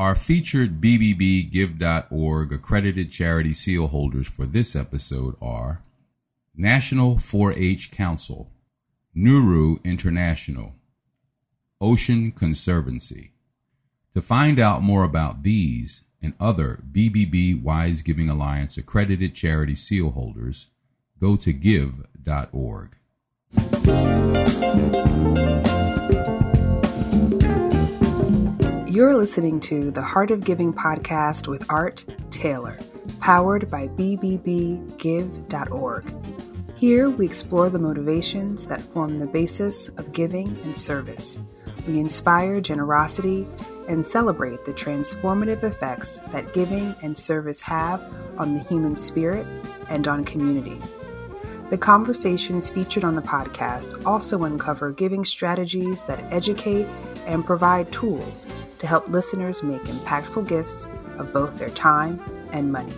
Our featured BBBGive.org accredited charity seal holders for this episode are National 4 H Council, Nuru International, Ocean Conservancy. To find out more about these and other BBB Wise Giving Alliance accredited charity seal holders, go to give.org. You're listening to the Heart of Giving podcast with Art Taylor, powered by BBBGive.org. Here we explore the motivations that form the basis of giving and service. We inspire generosity and celebrate the transformative effects that giving and service have on the human spirit and on community. The conversations featured on the podcast also uncover giving strategies that educate and provide tools to help listeners make impactful gifts of both their time and money.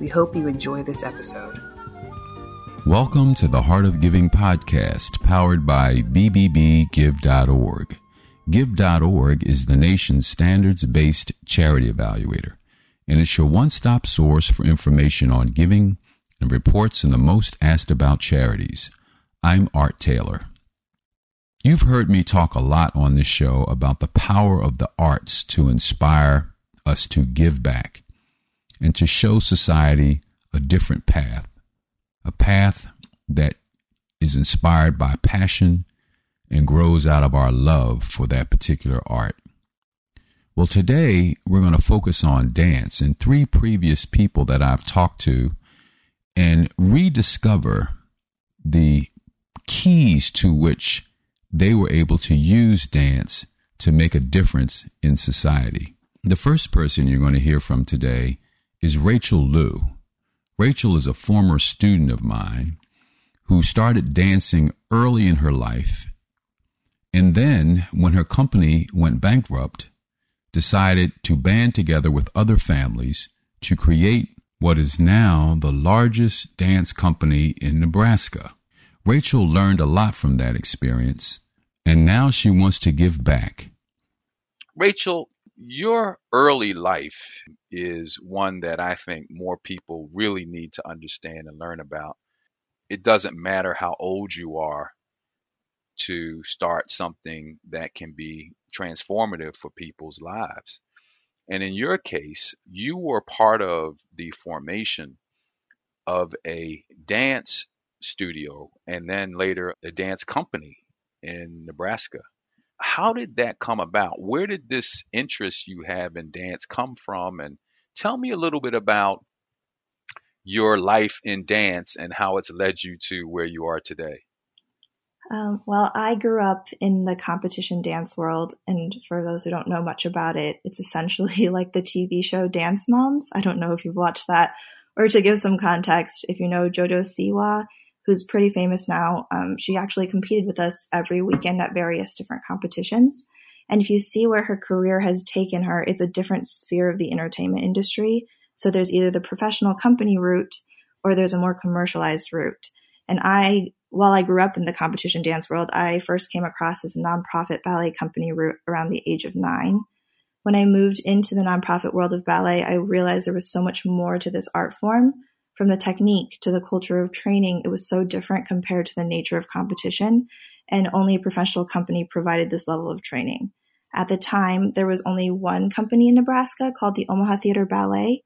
We hope you enjoy this episode. Welcome to the Heart of Giving podcast, powered by BBBGive.org. Give.org is the nation's standards based charity evaluator, and it's your one stop source for information on giving and reports on the most asked about charities. I'm Art Taylor. You've heard me talk a lot on this show about the power of the arts to inspire us to give back and to show society a different path, a path that is inspired by passion and grows out of our love for that particular art. Well, today we're going to focus on dance and three previous people that I've talked to and rediscover the keys to which they were able to use dance to make a difference in society. The first person you're going to hear from today is Rachel Liu. Rachel is a former student of mine who started dancing early in her life and then, when her company went bankrupt, decided to band together with other families to create what is now the largest dance company in Nebraska. Rachel learned a lot from that experience, and now she wants to give back. Rachel, your early life is one that I think more people really need to understand and learn about. It doesn't matter how old you are to start something that can be transformative for people's lives. And in your case, you were part of the formation of a dance studio and then later a dance company in Nebraska. How did that come about? Where did this interest you have in dance come from? And tell me a little bit about your life in dance and how it's led you to where you are today. Um, well, I grew up in the competition dance world, and for those who don't know much about it, it's essentially like the TV show Dance Moms. I don't know if you've watched that, or to give some context, if you know JoJo Siwa, who's pretty famous now, um, she actually competed with us every weekend at various different competitions. And if you see where her career has taken her, it's a different sphere of the entertainment industry. So there's either the professional company route or there's a more commercialized route. And I while I grew up in the competition dance world, I first came across this nonprofit ballet company route around the age of nine. When I moved into the nonprofit world of ballet, I realized there was so much more to this art form. From the technique to the culture of training, it was so different compared to the nature of competition, and only a professional company provided this level of training. At the time, there was only one company in Nebraska called the Omaha Theater Ballet,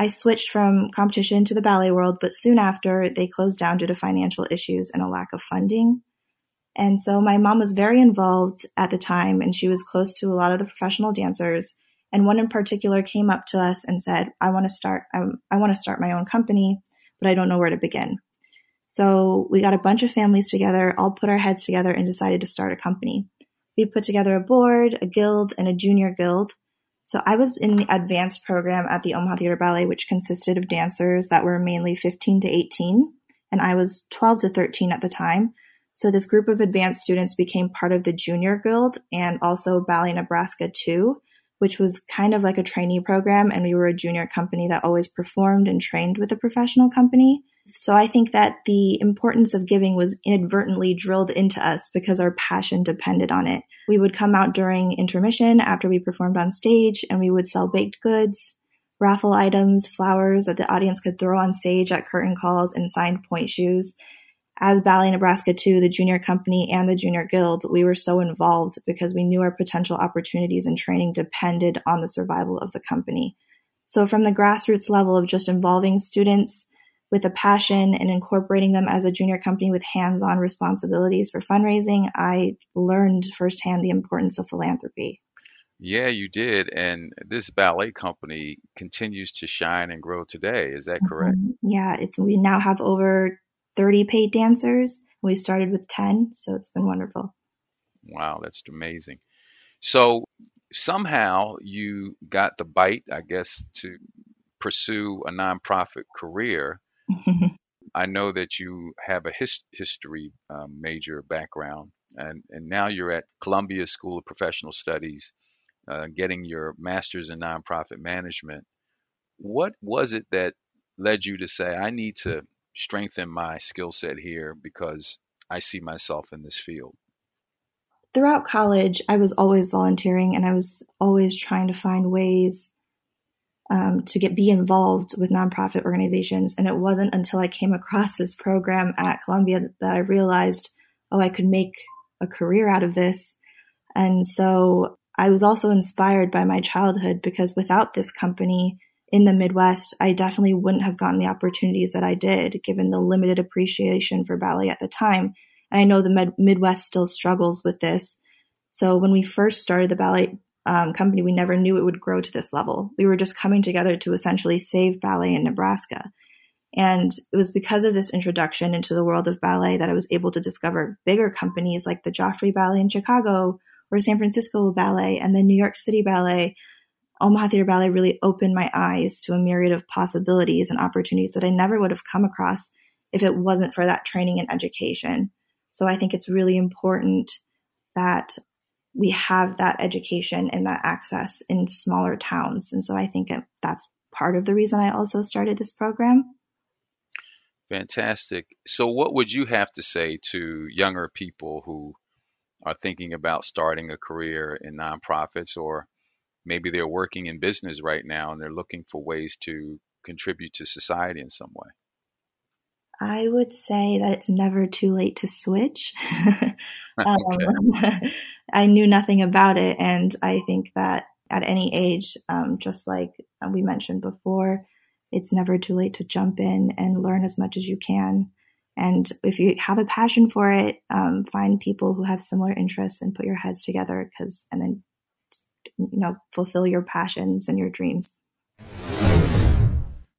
I switched from competition to the ballet world, but soon after they closed down due to financial issues and a lack of funding. And so my mom was very involved at the time and she was close to a lot of the professional dancers. And one in particular came up to us and said, I want to start, I, want to start my own company, but I don't know where to begin. So we got a bunch of families together, all put our heads together and decided to start a company. We put together a board, a guild, and a junior guild. So I was in the advanced program at the Omaha Theater Ballet, which consisted of dancers that were mainly 15 to 18, and I was 12 to 13 at the time. So this group of advanced students became part of the junior guild and also Ballet Nebraska 2, which was kind of like a trainee program. And we were a junior company that always performed and trained with a professional company. So I think that the importance of giving was inadvertently drilled into us because our passion depended on it. We would come out during intermission after we performed on stage and we would sell baked goods, raffle items, flowers that the audience could throw on stage at curtain calls, and signed point shoes. As Ballet Nebraska 2, the junior company and the junior guild, we were so involved because we knew our potential opportunities and training depended on the survival of the company. So from the grassroots level of just involving students with a passion and incorporating them as a junior company with hands-on responsibilities for fundraising, I learned firsthand the importance of philanthropy. Yeah, you did. And this ballet company continues to shine and grow today. Is that correct? Mm-hmm. Yeah, it's, we now have over 30 paid dancers. We started with 10, so it's been wonderful. Wow, that's amazing. So somehow you got the bite, I guess, to pursue a nonprofit career. I know that you have a his, history um, major background, and, and now you're at Columbia School of Professional Studies uh, getting your master's in nonprofit management. What was it that led you to say, I need to strengthen my skill set here because I see myself in this field? Throughout college, I was always volunteering and I was always trying to find ways um, to get be involved with nonprofit organizations. And it wasn't until I came across this program at Columbia that I realized, oh, I could make a career out of this. And so I was also inspired by my childhood because without this company in the Midwest, I definitely wouldn't have gotten the opportunities that I did given the limited appreciation for ballet at the time. And I know the Med- Midwest still struggles with this. So when we first started the ballet um, company, we never knew it would grow to this level. We were just coming together to essentially save ballet in Nebraska. And it was because of this introduction into the world of ballet that I was able to discover bigger companies like the Joffrey Ballet in Chicago or San Francisco Ballet and then New York City Ballet, Omaha Theater Ballet really opened my eyes to a myriad of possibilities and opportunities that I never would have come across if it wasn't for that training and education. So I think it's really important that we have that education and that access in smaller towns. And so I think that's part of the reason I also started this program. Fantastic. So, what would you have to say to younger people who are thinking about starting a career in nonprofits, or maybe they're working in business right now and they're looking for ways to contribute to society in some way? I would say that it's never too late to switch. um, I knew nothing about it, and I think that at any age, um, just like we mentioned before, it's never too late to jump in and learn as much as you can. And if you have a passion for it, um, find people who have similar interests and put your heads together because, and then, you know, fulfill your passions and your dreams.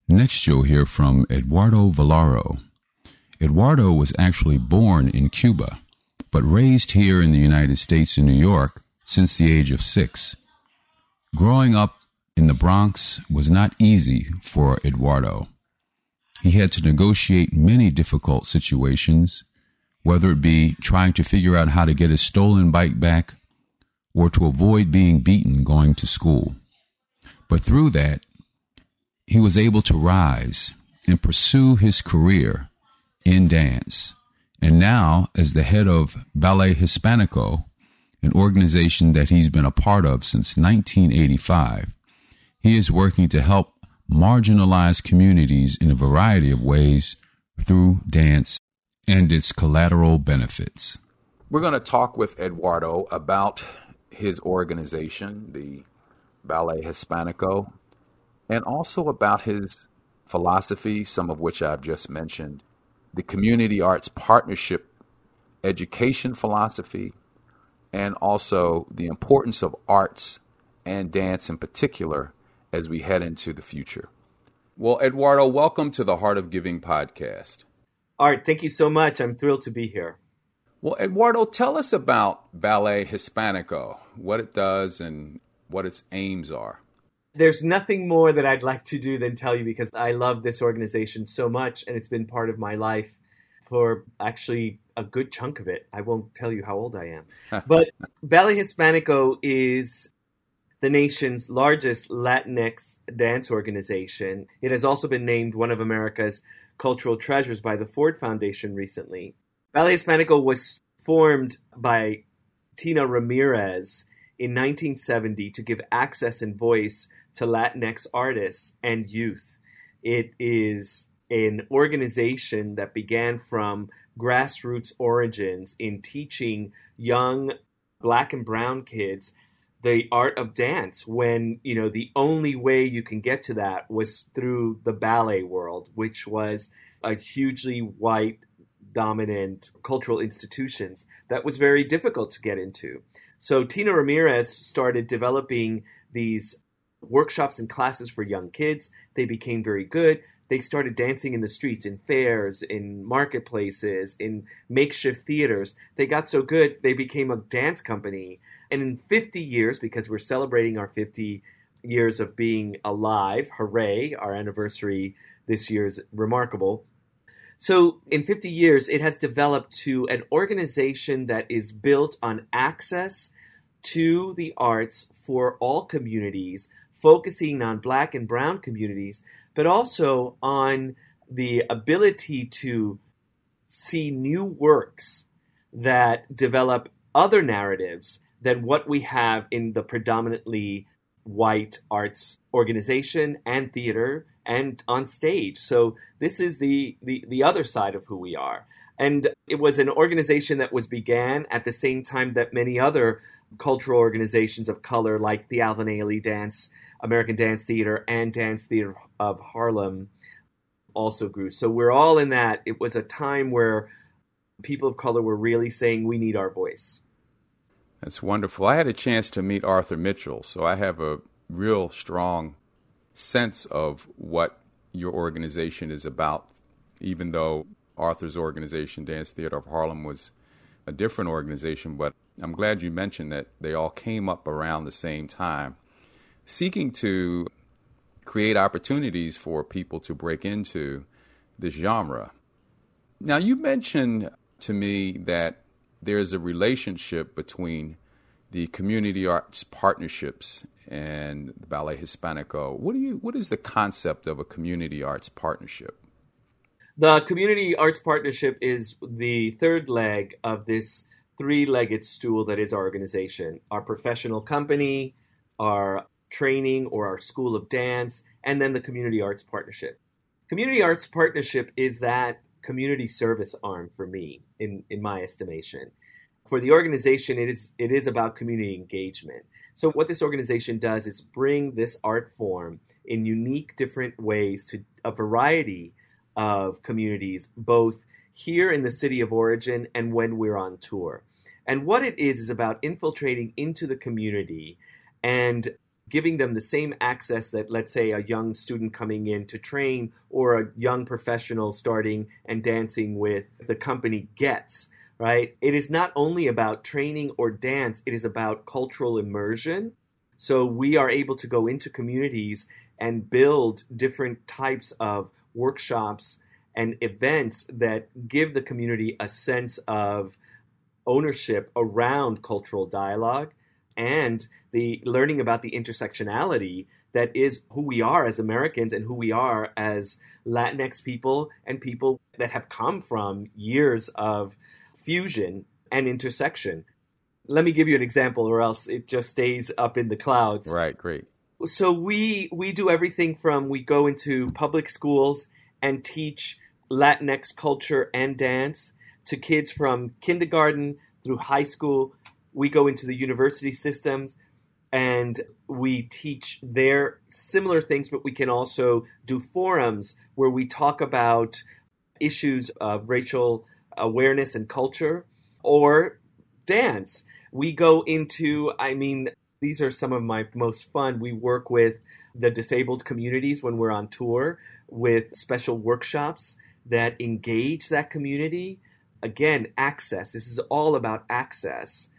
Next, you'll hear from Eduardo Vilaro. Eduardo was actually born in Cuba, but raised here in the United States in New York since the age of six. Growing up in the Bronx was not easy for Eduardo. He had to negotiate many difficult situations, whether it be trying to figure out how to get his stolen bike back or to avoid being beaten going to school. But through that, he was able to rise and pursue his career in dance. And now, as the head of Ballet Hispanico, an organization that he's been a part of since 1985, he is working to help marginalized communities in a variety of ways through dance and its collateral benefits. We're going to talk with Eduardo about his organization, the Ballet Hispanico, and also about his philosophy, some of which I've just mentioned, the community arts partnership education philosophy, and also the importance of arts and dance in particular as we head into the future. Well, Eduardo, welcome to the Heart of Giving podcast. Art, thank you so much. I'm thrilled to be here. Well, Eduardo, tell us about Ballet Hispanico, what it does and what its aims are. There's nothing more that I'd like to do than tell you because I love this organization so much and it's been part of my life for actually a good chunk of it. I won't tell you how old I am. but Ballet Hispanico is the nation's largest Latinx dance organization. It has also been named one of America's cultural treasures by the Ford Foundation recently. Ballet Hispanico was formed by Tina Ramirez in 1970 to give access and voice to Latinx artists and youth. It is an organization that began from grassroots origins in teaching young black and brown kids the art of dance when you know the only way you can get to that was through the ballet world which was a hugely white dominant cultural institutions that was very difficult to get into so tina ramirez started developing these workshops and classes for young kids they became very good they started dancing in the streets, in fairs, in marketplaces, in makeshift theaters. They got so good, they became a dance company. And in 50 years, because we're celebrating our 50 years of being alive, hooray, our anniversary this year is remarkable. So, in 50 years, it has developed to an organization that is built on access to the arts for all communities, focusing on black and brown communities, but also on the ability to see new works that develop other narratives than what we have in the predominantly white arts organization and theater and on stage. So this is the, the, the other side of who we are. And it was an organization that was began at the same time that many other cultural organizations of color like the Alvin Ailey Dance American Dance Theater and Dance Theater of Harlem also grew. So we're all in that. It was a time where people of color were really saying, we need our voice. That's wonderful. I had a chance to meet Arthur Mitchell, so I have a real strong sense of what your organization is about, even though Arthur's organization, Dance Theater of Harlem, was a different organization. But I'm glad you mentioned that they all came up around the same time seeking to create opportunities for people to break into this genre. Now, you mentioned to me that there's a relationship between the community arts partnerships and the Ballet Hispanico. What do you what is the concept of a community arts partnership? The community arts partnership is the third leg of this three-legged stool that is our organization. Our professional company, our training or our school of dance, and then the community arts partnership. Community arts partnership is that community service arm for me, in, in my estimation. For the organization, it is it is about community engagement. So what this organization does is bring this art form in unique different ways to a variety of communities, both here in the city of origin and when we're on tour. And what it is is about infiltrating into the community and giving them the same access that, let's say, a young student coming in to train or a young professional starting and dancing with the company gets, right? It is not only about training or dance, it is about cultural immersion. So we are able to go into communities and build different types of workshops and events that give the community a sense of ownership around cultural dialogue and the learning about the intersectionality that is who we are as Americans and who we are as Latinx people and people that have come from years of fusion and intersection. Let me give you an example, or else it just stays up in the clouds. Right, great. So we we do everything from we go into public schools and teach Latinx culture and dance to kids from kindergarten through high school we go into the university systems and we teach there similar things, but we can also do forums where we talk about issues of racial awareness and culture or dance. We go into, I mean, these are some of my most fun. We work with the disabled communities when we're on tour with special workshops that engage that community. Again, access. This is all about access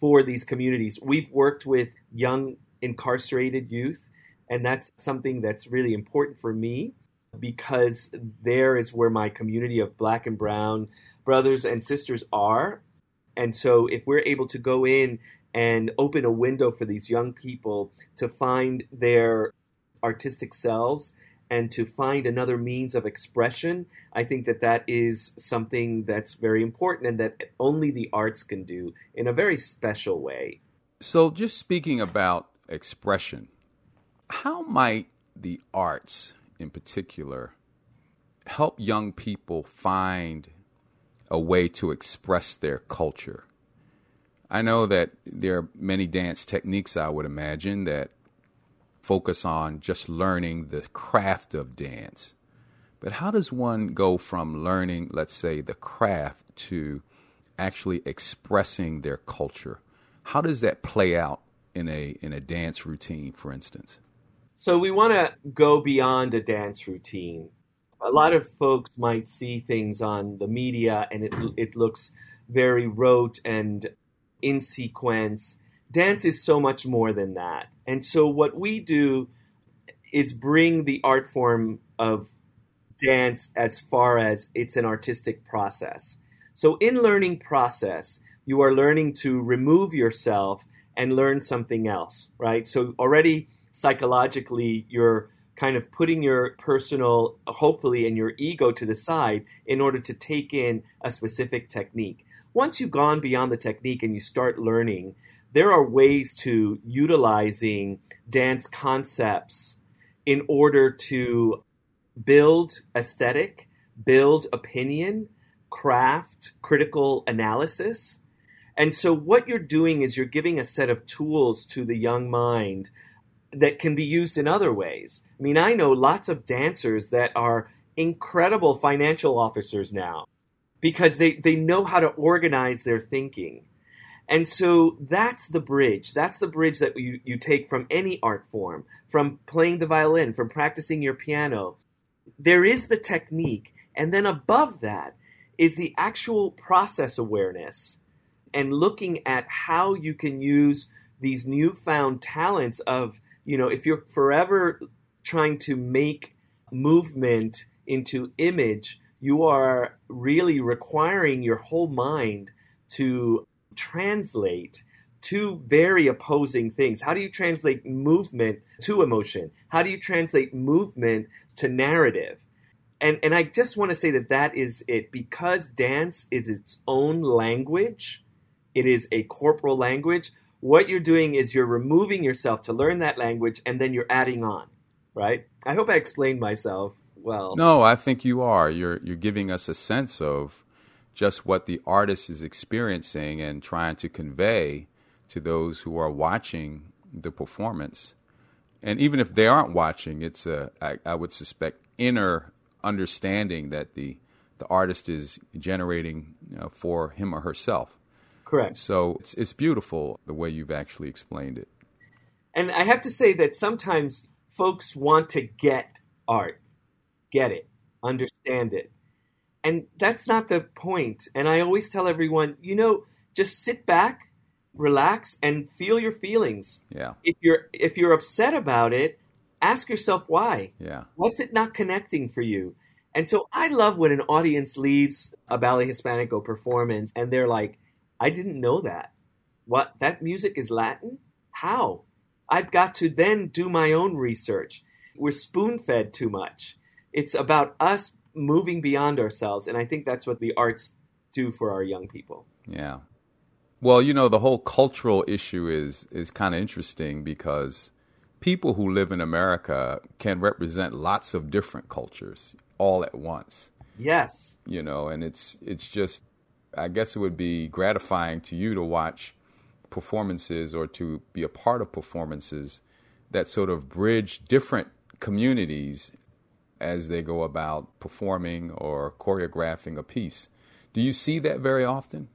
for these communities. We've worked with young incarcerated youth, and that's something that's really important for me because there is where my community of black and brown brothers and sisters are. And so if we're able to go in and open a window for these young people to find their artistic selves and to find another means of expression, I think that that is something that's very important and that only the arts can do in a very special way. So, just speaking about expression, how might the arts in particular help young people find a way to express their culture? I know that there are many dance techniques, I would imagine, that focus on just learning the craft of dance. But how does one go from learning, let's say, the craft to actually expressing their culture? How does that play out in a in a dance routine, for instance? So we want to go beyond a dance routine. A lot of folks might see things on the media and it it looks very rote and in sequence dance is so much more than that. And so what we do is bring the art form of dance as far as it's an artistic process. So in learning process, you are learning to remove yourself and learn something else, right? So already psychologically you're kind of putting your personal hopefully and your ego to the side in order to take in a specific technique. Once you've gone beyond the technique and you start learning, there are ways to utilizing dance concepts in order to build aesthetic, build opinion, craft critical analysis. And so, what you're doing is you're giving a set of tools to the young mind that can be used in other ways. I mean, I know lots of dancers that are incredible financial officers now because they, they know how to organize their thinking. And so that's the bridge. That's the bridge that you, you take from any art form, from playing the violin, from practicing your piano. There is the technique. And then above that is the actual process awareness and looking at how you can use these newfound talents of, you know, if you're forever trying to make movement into image, you are really requiring your whole mind to translate two very opposing things. How do you translate movement to emotion? How do you translate movement to narrative? And and I just want to say that that is it because dance is its own language. It is a corporal language. What you're doing is you're removing yourself to learn that language and then you're adding on, right? I hope I explained myself well. No, I think you are. You're you're giving us a sense of just what the artist is experiencing and trying to convey to those who are watching the performance. And even if they aren't watching, it's a I, I would suspect inner understanding that the the artist is generating you know, for him or herself. Correct. So it's it's beautiful the way you've actually explained it. And I have to say that sometimes folks want to get art, get it, understand it. And that's not the point. And I always tell everyone, you know, just sit back, relax, and feel your feelings. Yeah. If you're if you're upset about it, ask yourself why. Yeah. What's it not connecting for you? And so I love when an audience leaves a Ballet Hispanico performance and they're like, I didn't know that. What that music is Latin? How? I've got to then do my own research. We're spoon fed too much. It's about us moving beyond ourselves. And I think that's what the arts do for our young people. Yeah. Well, you know, the whole cultural issue is is kind of interesting because people who live in America can represent lots of different cultures all at once. Yes. You know, and it's it's just I guess it would be gratifying to you to watch performances or to be a part of performances that sort of bridge different communities as they go about performing or choreographing a piece. Do you see that very often?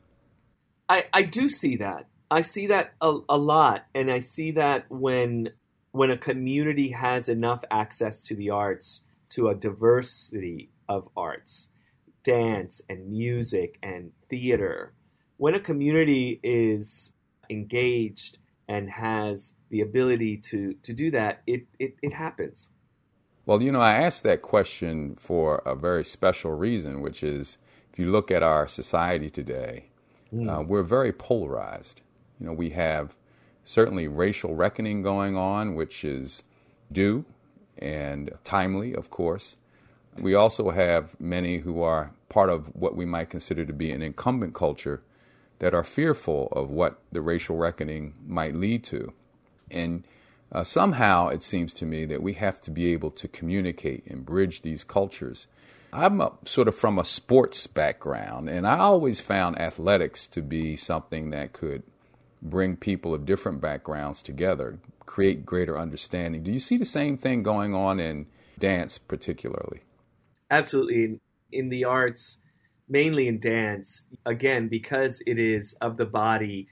I, I do see that. I see that a, a lot, and I see that when when a community has enough access to the arts, to a diversity of arts, dance and music and theater, when a community is engaged and has the ability to, to do that, it, it, it happens. Well, you know, I asked that question for a very special reason, which is if you look at our society today, mm. uh, we're very polarized. You know, we have certainly racial reckoning going on, which is due and timely, of course. We also have many who are part of what we might consider to be an incumbent culture that are fearful of what the racial reckoning might lead to. And uh, somehow it seems to me that we have to be able to communicate and bridge these cultures. I'm a, sort of from a sports background, and I always found athletics to be something that could bring people of different backgrounds together, create greater understanding. Do you see the same thing going on in dance, particularly? Absolutely. In the arts, mainly in dance, again, because it is of the body,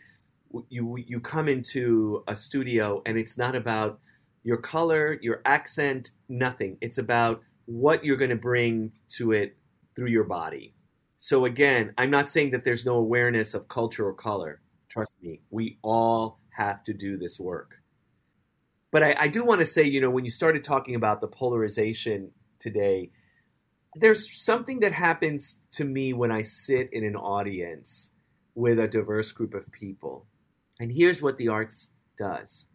you you come into a studio and it's not about your color, your accent, nothing. It's about what you're going to bring to it through your body. So again, I'm not saying that there's no awareness of culture or color. Trust me, we all have to do this work. But I, I do want to say, you know, when you started talking about the polarization today, there's something that happens to me when I sit in an audience with a diverse group of people. And here's what the arts does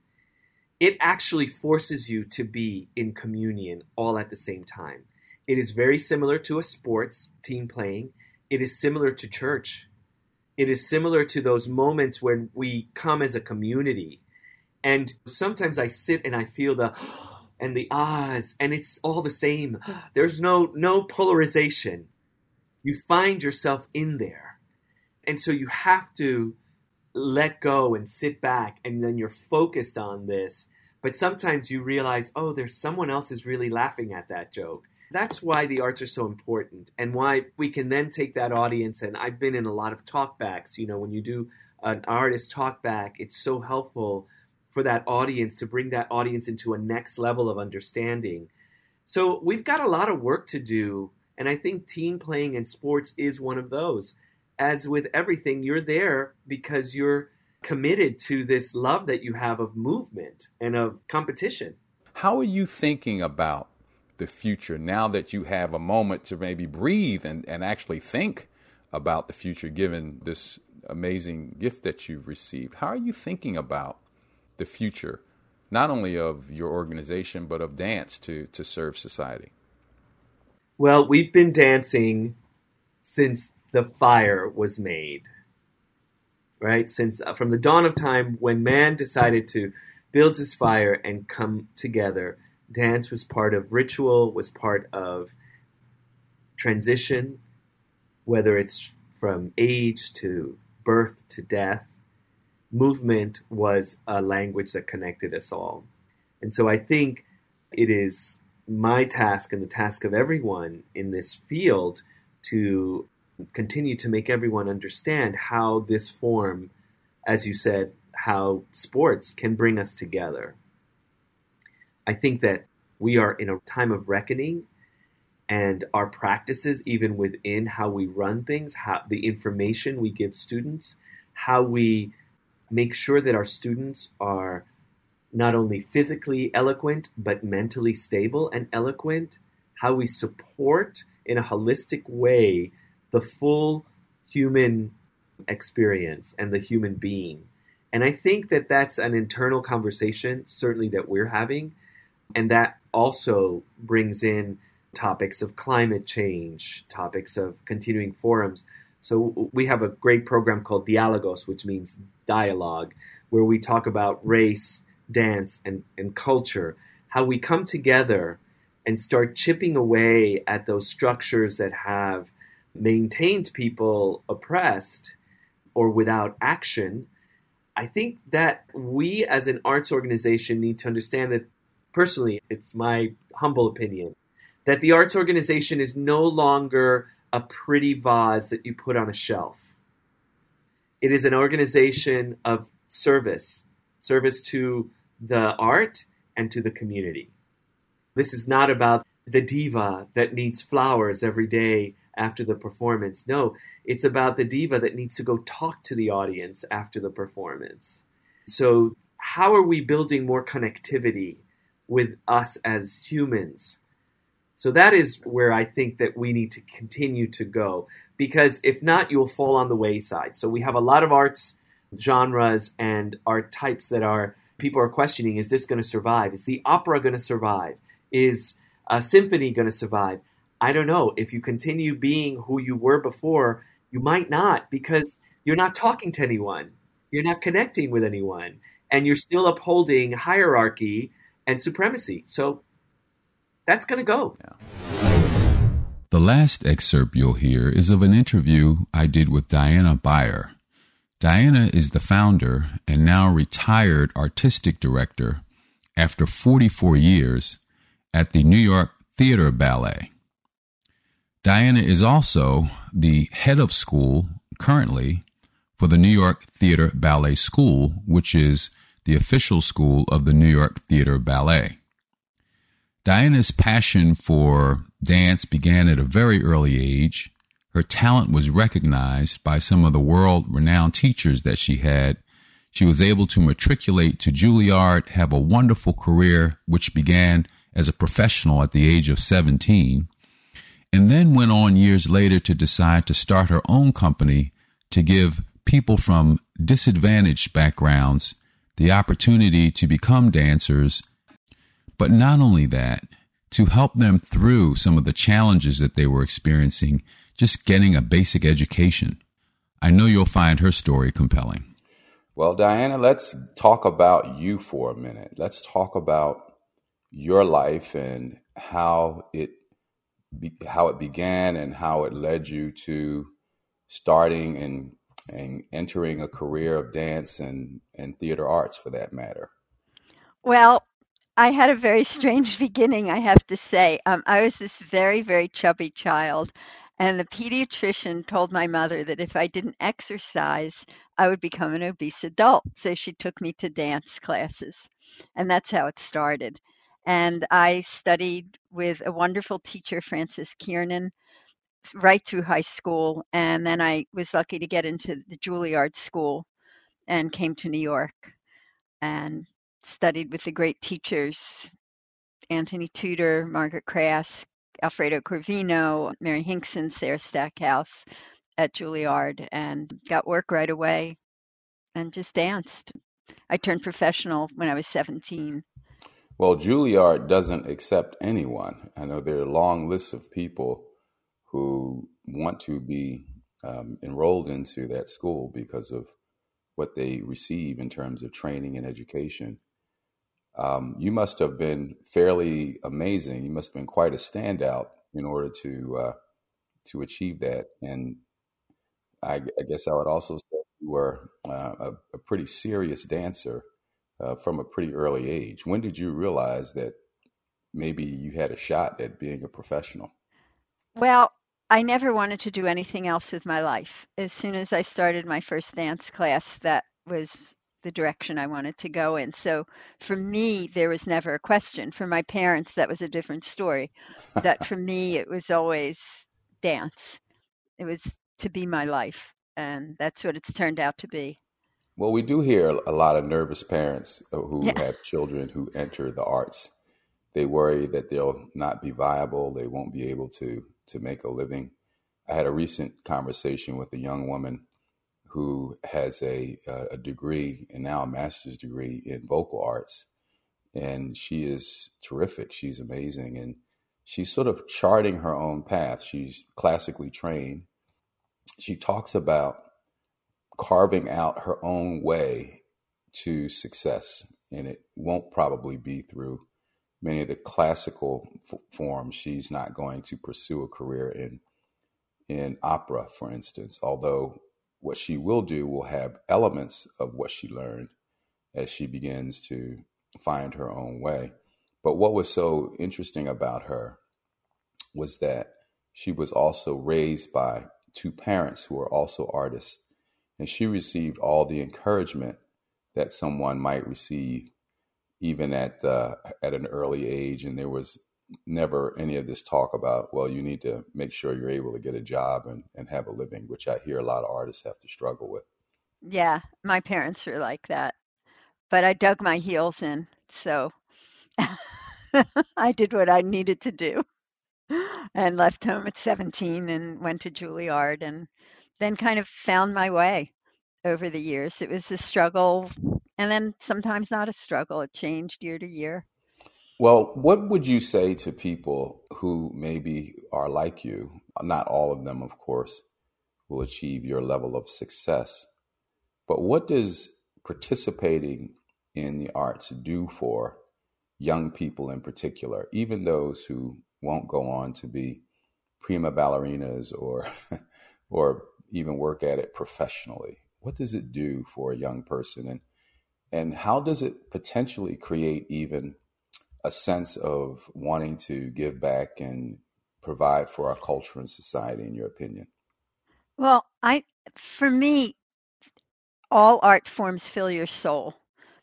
it actually forces you to be in communion all at the same time. It is very similar to a sports team playing, it is similar to church. It is similar to those moments when we come as a community. And sometimes I sit and I feel the and the ahs, and it's all the same. There's no no polarization. You find yourself in there. And so you have to let go and sit back and then you're focused on this. But sometimes you realize, oh, there's someone else is really laughing at that joke. That's why the arts are so important and why we can then take that audience. And I've been in a lot of talkbacks. You know, when you do an artist talkback, it's so helpful for that audience to bring that audience into a next level of understanding. So we've got a lot of work to do. And I think team playing and sports is one of those. As with everything, you're there because you're committed to this love that you have of movement and of competition. How are you thinking about the future now that you have a moment to maybe breathe and, and actually think about the future given this amazing gift that you've received? How are you thinking about the future, not only of your organization, but of dance to, to serve society? Well, we've been dancing since the fire was made, right? Since uh, from the dawn of time when man decided to build his fire and come together, dance was part of ritual, was part of transition, whether it's from age to birth to death movement was a language that connected us all. And so I think it is my task and the task of everyone in this field to continue to make everyone understand how this form, as you said, how sports can bring us together. I think that we are in a time of reckoning and our practices, even within how we run things, how the information we give students, how we make sure that our students are not only physically eloquent, but mentally stable and eloquent, how we support in a holistic way the full human experience and the human being. And I think that that's an internal conversation, certainly that we're having. And that also brings in topics of climate change, topics of continuing forums. So we have a great program called Dialogos, which means dialogue, where we talk about race, dance, and, and culture, how we come together and start chipping away at those structures that have maintained people oppressed or without action. I think that we as an arts organization need to understand that personally, it's my humble opinion, that the arts organization is no longer a pretty vase that you put on a shelf. It is an organization of service, service to the art and to the community. This is not about the diva that needs flowers every day after the performance. No, it's about the diva that needs to go talk to the audience after the performance. So, how are we building more connectivity with us as humans? So that is where I think that we need to continue to go because if not, you will fall on the wayside. So we have a lot of arts genres and art types that are people are questioning is this going to survive? Is the opera going to survive? Is a symphony going to survive? I don't know. If you continue being who you were before, you might not because you're not talking to anyone. You're not connecting with anyone. And you're still upholding hierarchy and supremacy. So that's going to go. Yeah. The last excerpt you'll hear is of an interview I did with Diana Byer. Diana is the founder and now retired artistic director after 44 years at the New York Theater Ballet. Diana is also the head of school currently for the New York Theater Ballet School, which is the official school of the New York Theater Ballet. Diana's passion for dance began at a very early age. Her talent was recognized by some of the world renowned teachers that she had. She was able to matriculate to Juilliard, have a wonderful career, which began as a professional at the age of 17, and then went on years later to decide to start her own company to give people from disadvantaged backgrounds the opportunity to become dancers but not only that, to help them through some of the challenges that they were experiencing, just getting a basic education. I know you'll find her story compelling. Well, Diana, let's talk about you for a minute. Let's talk about your life and how it be, how it began and how it led you to starting and and entering a career of dance and, and theater arts for that matter. Well, I had a very strange beginning, I have to say. Um, I was this very, very chubby child, and the pediatrician told my mother that if I didn't exercise, I would become an obese adult. So she took me to dance classes, and that's how it started. And I studied with a wonderful teacher, Frances Kiernan, right through high school. And then I was lucky to get into the Juilliard School and came to New York and studied with the great teachers Anthony Tudor, Margaret Craske, Alfredo Corvino, Mary Hinkson, Sarah Stackhouse at Juilliard, and got work right away and just danced. I turned professional when I was 17. Well, Juilliard doesn't accept anyone. I know there are long lists of people who want to be um, enrolled into that school because of what they receive in terms of training and education um, you must have been fairly amazing. You must have been quite a standout in order to uh, to achieve that. And I, I, guess I would also say you were uh, a, a, pretty serious dancer uh, from a pretty early age. When did you realize that maybe you had a shot at being a professional? Well, I never wanted to do anything else with my life. As soon as I started my first dance class, that was the direction I wanted to go in. So for me, there was never a question. For my parents, that was a different story. that for me, it was always dance. It was to be my life. And that's what it's turned out to be. Well, we do hear a lot of nervous parents who yeah. have children who enter the arts. They worry that they'll not be viable, they won't be able to to make a living. I had a recent conversation with a young woman who has a, a degree and now a master's degree in vocal arts. And she is terrific. She's amazing. And she's sort of charting her own path. She's classically trained. She talks about carving out her own way to success. And it won't probably be through many of the classical f- forms. She's not going to pursue a career in in opera, for instance, although what she will do will have elements of what she learned as she begins to find her own way. But what was so interesting about her was that she was also raised by two parents who are also artists, and she received all the encouragement that someone might receive even at at an early age. And there was never any of this talk about, well, you need to make sure you're able to get a job and, and have a living, which I hear a lot of artists have to struggle with. Yeah, my parents were like that. But I dug my heels in. So I did what I needed to do and left home at 17 and went to Juilliard and then kind of found my way. over the years. It was a struggle, and then sometimes not a struggle. It changed year to year. Well, what would you say to people who maybe are like you? Not all of them, of course, will achieve your level of success. But what does participating in the arts do for young people in particular, even those who won't go on to be prima ballerinas or or even work at it professionally? What does it do for a young person and and how does it potentially create even a sense of wanting to give back and provide for our culture and society in your opinion? Well, I for me all art forms fill your soul.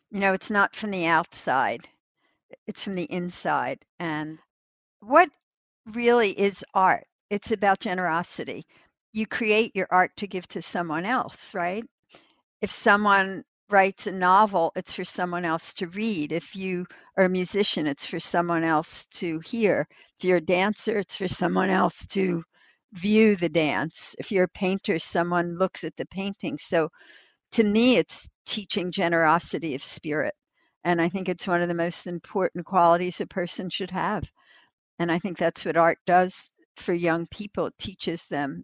You know, it's not from the outside. It's from the inside. And what really is art? It's about generosity. You create your art to give to someone else, right? If someone writes a novel, it's for someone else to read. If you are a musician, it's for someone else to hear. If you're a dancer, it's for someone else to view the dance. If you're a painter, someone looks at the painting. So to me, it's teaching generosity of spirit. And I think it's one of the most important qualities a person should have. And I think that's what art does for young people. It teaches them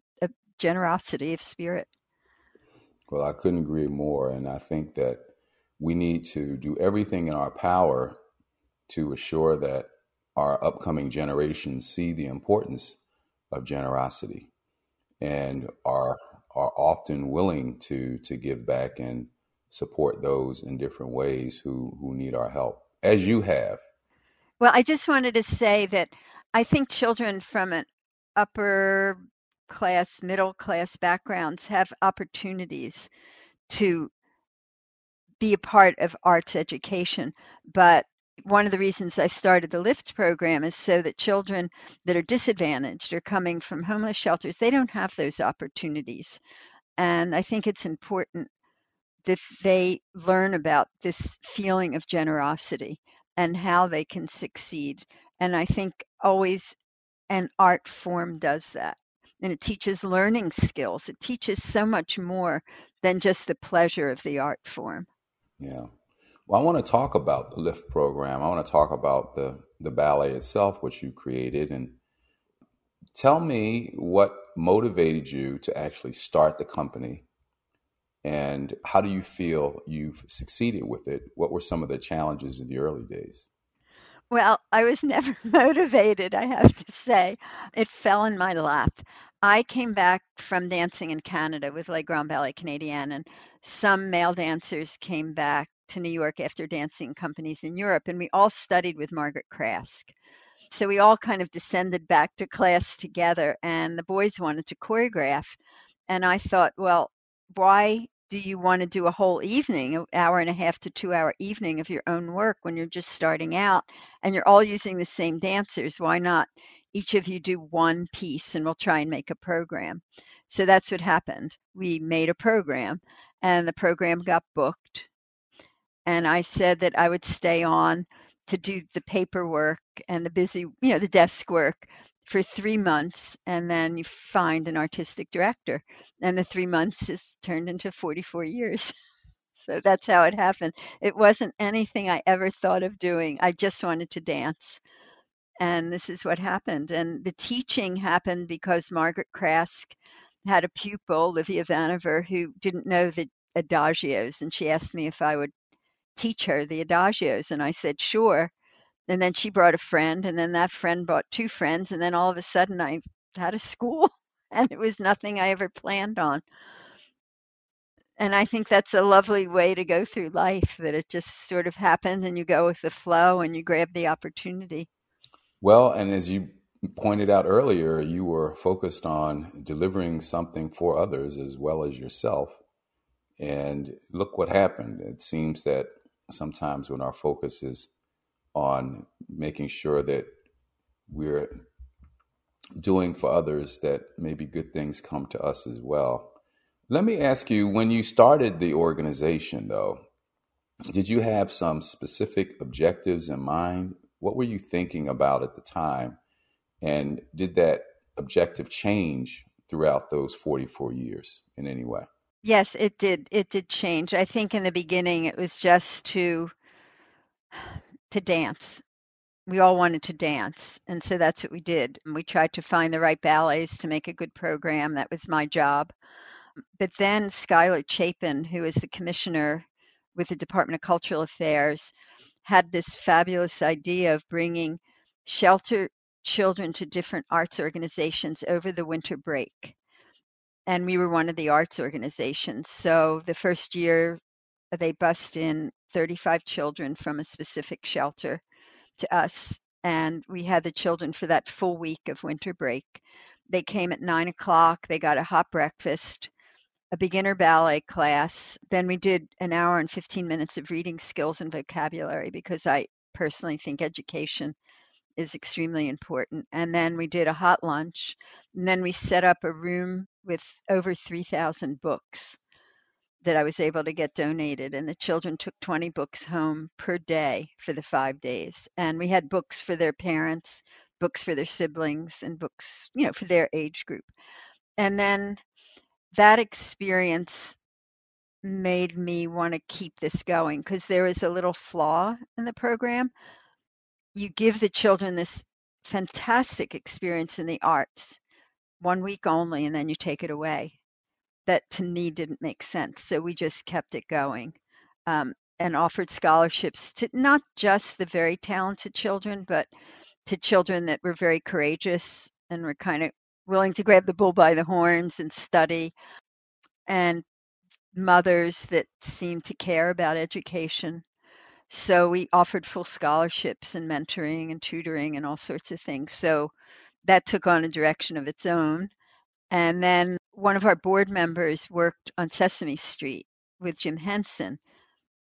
generosity of spirit. Well, I couldn't agree more. And I think that we need to do everything in our power to assure that our upcoming generations see the importance of generosity and are are often willing to to give back and support those in different ways who who need our help as you have well i just wanted to say that i think children from an upper class middle class backgrounds have opportunities to be a part of arts education but one of the reasons I started the LIFT program is so that children that are disadvantaged or coming from homeless shelters, they don't have those opportunities. And I think it's important that they learn about this feeling of generosity and how they can succeed. And I think always an art form does that. And it teaches learning skills. It teaches so much more than just the pleasure of the art form. Yeah. Well, I want to talk about the LIFT program. I want to talk about the, the ballet itself, which you created. And tell me what motivated you to actually start the company and how do you feel you've succeeded with it? What were some of the challenges in the early days? Well, I was never motivated, I have to say. It fell in my lap. I came back from dancing in Canada with Le Grand Ballet Canadien, and some male dancers came back to New York after dancing companies in Europe, and we all studied with Margaret Craske. So we all kind of descended back to class together, and the boys wanted to choreograph. And I thought, well, why do you want to do a whole evening, an hour and a half to two hour evening of your own work when you're just starting out and you're all using the same dancers? Why not each of you do one piece and we'll try and make a program? So that's what happened. We made a program and the program got booked and I said that I would stay on to do the paperwork and the busy, you know, the desk work for three months, and then you find an artistic director, and the three months is turned into 44 years. so that's how it happened. It wasn't anything I ever thought of doing. I just wanted to dance. And this is what happened. And the teaching happened because Margaret Craske had a pupil, Livia Vanaver, who didn't know the adagios, and she asked me if I would teach her the adagios. And I said, sure. And then she brought a friend, and then that friend brought two friends. And then all of a sudden, I had a school, and it was nothing I ever planned on. And I think that's a lovely way to go through life that it just sort of happened and you go with the flow and you grab the opportunity. Well, and as you pointed out earlier, you were focused on delivering something for others as well as yourself. And look what happened. It seems that sometimes when our focus is on making sure that we're doing for others that maybe good things come to us as well. Let me ask you when you started the organization, though, did you have some specific objectives in mind? What were you thinking about at the time? And did that objective change throughout those 44 years in any way? Yes, it did. It did change. I think in the beginning it was just to to dance. We all wanted to dance, and so that's what we did. And we tried to find the right ballets to make a good program. That was my job. But then Schuyler Chapin, who is the commissioner with the Department of Cultural Affairs, had this fabulous idea of bringing shelter children to different arts organizations over the winter break. And we were one of the arts organizations. So the first year, they bussed in 35 children from a specific shelter to us. And we had the children for that full week of winter break. They came at nine o'clock, they got a hot breakfast, a beginner ballet class. Then we did an hour and 15 minutes of reading skills and vocabulary because I personally think education is extremely important. And then we did a hot lunch. And then we set up a room with over 3,000 books that I was able to get donated. And the children took 20 books home per day for the five days. And we had books for their parents, books for their siblings, and books, you know, for their age group. And then that experience made me want to keep this going because there is a little flaw in the program you give the children this fantastic experience in the arts one week only and then you take it away that to me didn't make sense so we just kept it going um, and offered scholarships to not just the very talented children but to children that were very courageous and were kind of willing to grab the bull by the horns and study and mothers that seemed to care about education so we offered full scholarships and mentoring and tutoring and all sorts of things. So that took on a direction of its own. And then one of our board members worked on Sesame Street with Jim Henson.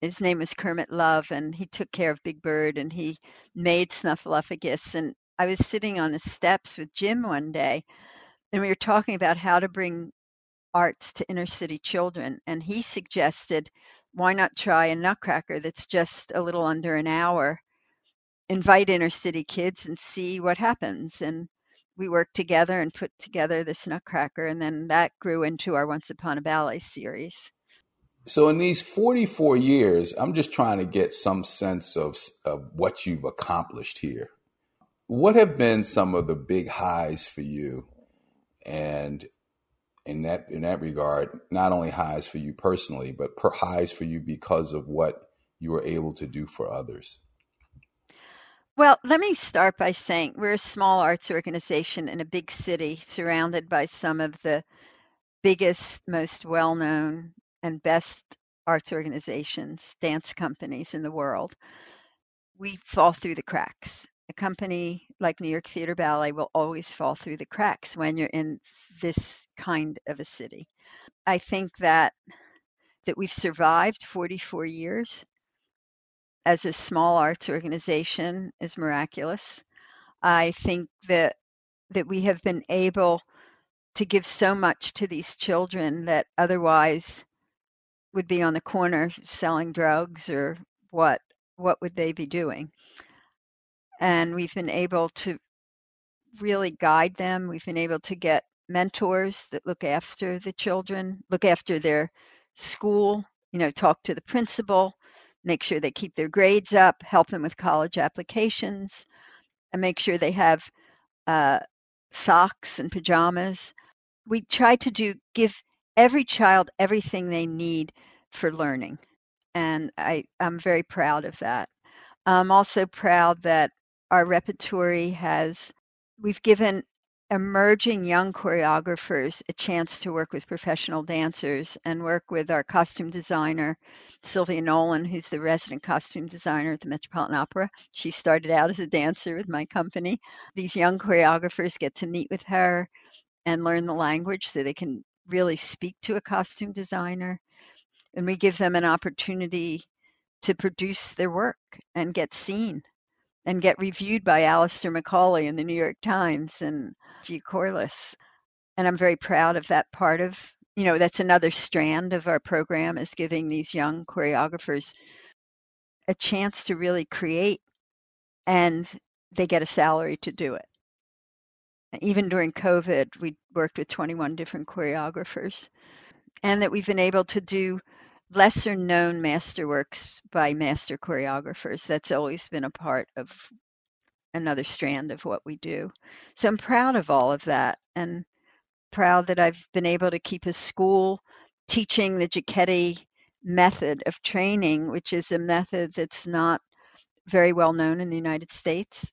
His name was Kermit Love, and he took care of Big Bird and he made Snuffleupagus. And I was sitting on the steps with Jim one day, and we were talking about how to bring arts to inner city children. And he suggested why not try a nutcracker that's just a little under an hour? Invite inner city kids and see what happens. And we worked together and put together this nutcracker, and then that grew into our Once Upon a Ballet series. So, in these 44 years, I'm just trying to get some sense of, of what you've accomplished here. What have been some of the big highs for you? And in that in that regard, not only highs for you personally, but per highs for you because of what you were able to do for others. Well, let me start by saying we're a small arts organization in a big city surrounded by some of the biggest, most well known, and best arts organizations, dance companies in the world. We fall through the cracks a company like New York Theater Ballet will always fall through the cracks when you're in this kind of a city. I think that that we've survived 44 years as a small arts organization is miraculous. I think that that we have been able to give so much to these children that otherwise would be on the corner selling drugs or what what would they be doing and we've been able to really guide them. We've been able to get mentors that look after the children, look after their school, you know, talk to the principal, make sure they keep their grades up, help them with college applications, and make sure they have uh, socks and pajamas. We try to do give every child everything they need for learning, and I, I'm very proud of that. I'm also proud that our repertory has, we've given emerging young choreographers a chance to work with professional dancers and work with our costume designer, Sylvia Nolan, who's the resident costume designer at the Metropolitan Opera. She started out as a dancer with my company. These young choreographers get to meet with her and learn the language so they can really speak to a costume designer. And we give them an opportunity to produce their work and get seen and get reviewed by Alastair Macaulay in the New York Times and Gia Kourlas. And I'm very proud of that part of, you know, that's another strand of our program is giving these young choreographers a chance to really create and they get a salary to do it. Even during COVID, we worked with 21 different choreographers. and that we've been able to do lesser known masterworks by master choreographers. That's always been a part of another strand of what we do. So I'm proud of all of that and proud that I've been able to keep a school teaching the Cecchetti method of training, which is a method that's not very well known in the United States.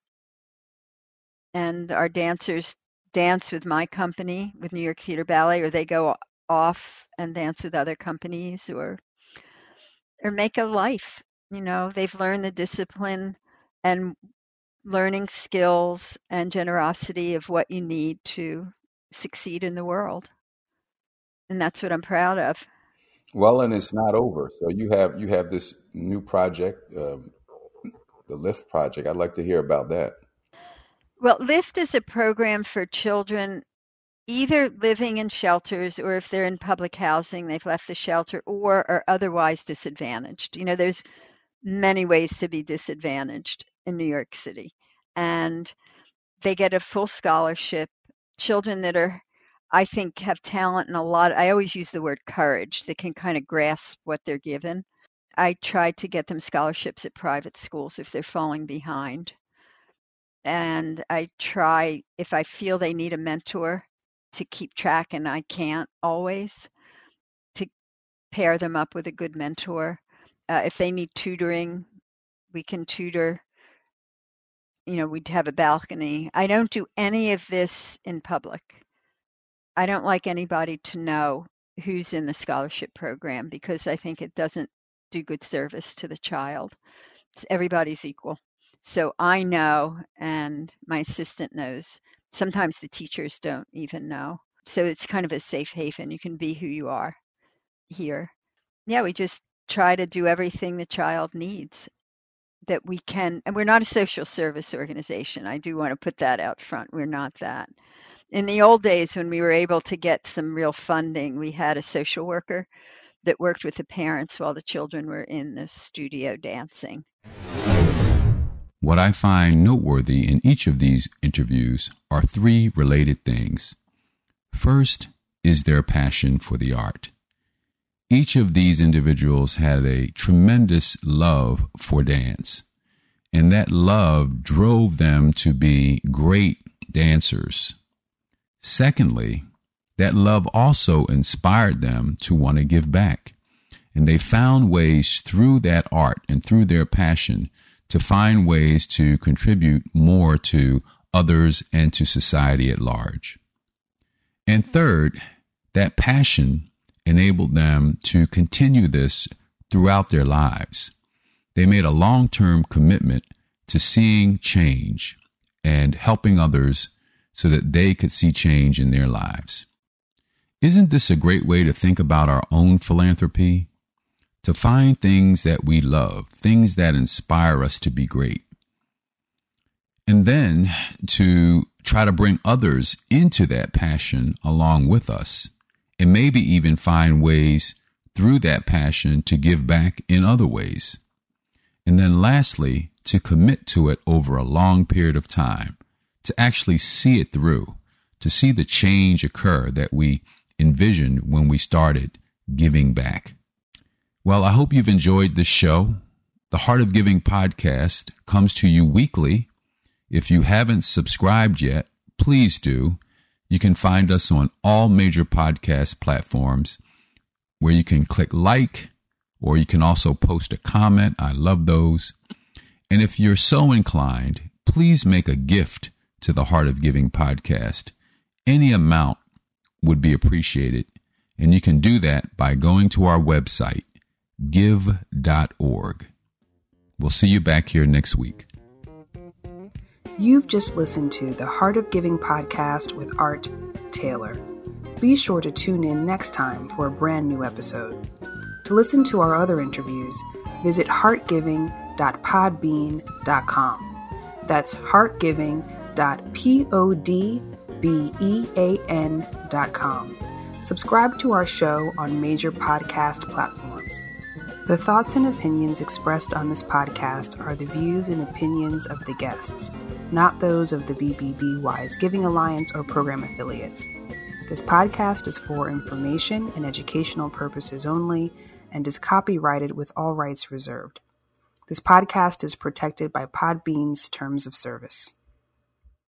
And our dancers dance with my company, with New York Theater Ballet, or they go off and dance with other companies or or make a life. You know, they've learned the discipline and learning skills and generosity of what you need to succeed in the world. And that's what I'm proud of. Well, and it's not over. So you have you have this new project, um, the Lift project. I'd like to hear about that. Well, Lift is a program for children either living in shelters or if they're in public housing, they've left the shelter or are otherwise disadvantaged. You know, there's many ways to be disadvantaged in New York City. And they get a full scholarship. Children that are, I think, have talent and a lot, I always use the word courage, that can kind of grasp what they're given. I try to get them scholarships at private schools if they're falling behind. And I try, if I feel they need a mentor, to keep track, and I can't always, to pair them up with a good mentor. Uh, if they need tutoring, we can tutor. You know, we'd have a balcony. I don't do any of this in public. I don't like anybody to know who's in the scholarship program because I think it doesn't do good service to the child. Everybody's equal. So I know, and my assistant knows sometimes the teachers don't even know. So it's kind of a safe haven. You can be who you are here. Yeah, we just try to do everything the child needs that we can. And we're not a social service organization. I do want to put that out front. We're not that. In the old days, when we were able to get some real funding, we had a social worker that worked with the parents while the children were in the studio dancing. What I find noteworthy in each of these interviews are three related things. First is their passion for the art. Each of these individuals had a tremendous love for dance, and that love drove them to be great dancers. Secondly, that love also inspired them to want to give back. And they found ways through that art and through their passion to find ways to contribute more to others and to society at large. And third, that passion enabled them to continue this throughout their lives. They made a long term commitment to seeing change and helping others so that they could see change in their lives. Isn't this a great way to think about our own philanthropy? To find things that we love, things that inspire us to be great. And then to try to bring others into that passion along with us, and maybe even find ways through that passion to give back in other ways. And then lastly, to commit to it over a long period of time, to actually see it through, to see the change occur that we envisioned when we started giving back. Well, I hope you've enjoyed this show. The Heart of Giving podcast comes to you weekly. If you haven't subscribed yet, please do. You can find us on all major podcast platforms where you can click like or you can also post a comment. I love those. And if you're so inclined, please make a gift to the Heart of Giving podcast. Any amount would be appreciated. And you can do that by going to our website, give.org. We'll see you back here next week. You've just listened to the Heart of Giving podcast with Art Taylor. Be sure to tune in next time for a brand new episode. To listen to our other interviews, visit heartgiving.podbean.com. That's heartgiving.podbean.com. Subscribe to our show on major podcast platforms. The thoughts and opinions expressed on this podcast are the views and opinions of the guests, not those of the BBB Wise Giving Alliance or program affiliates. This podcast is for information and educational purposes only and is copyrighted with all rights reserved. This podcast is protected by Podbean's terms of service.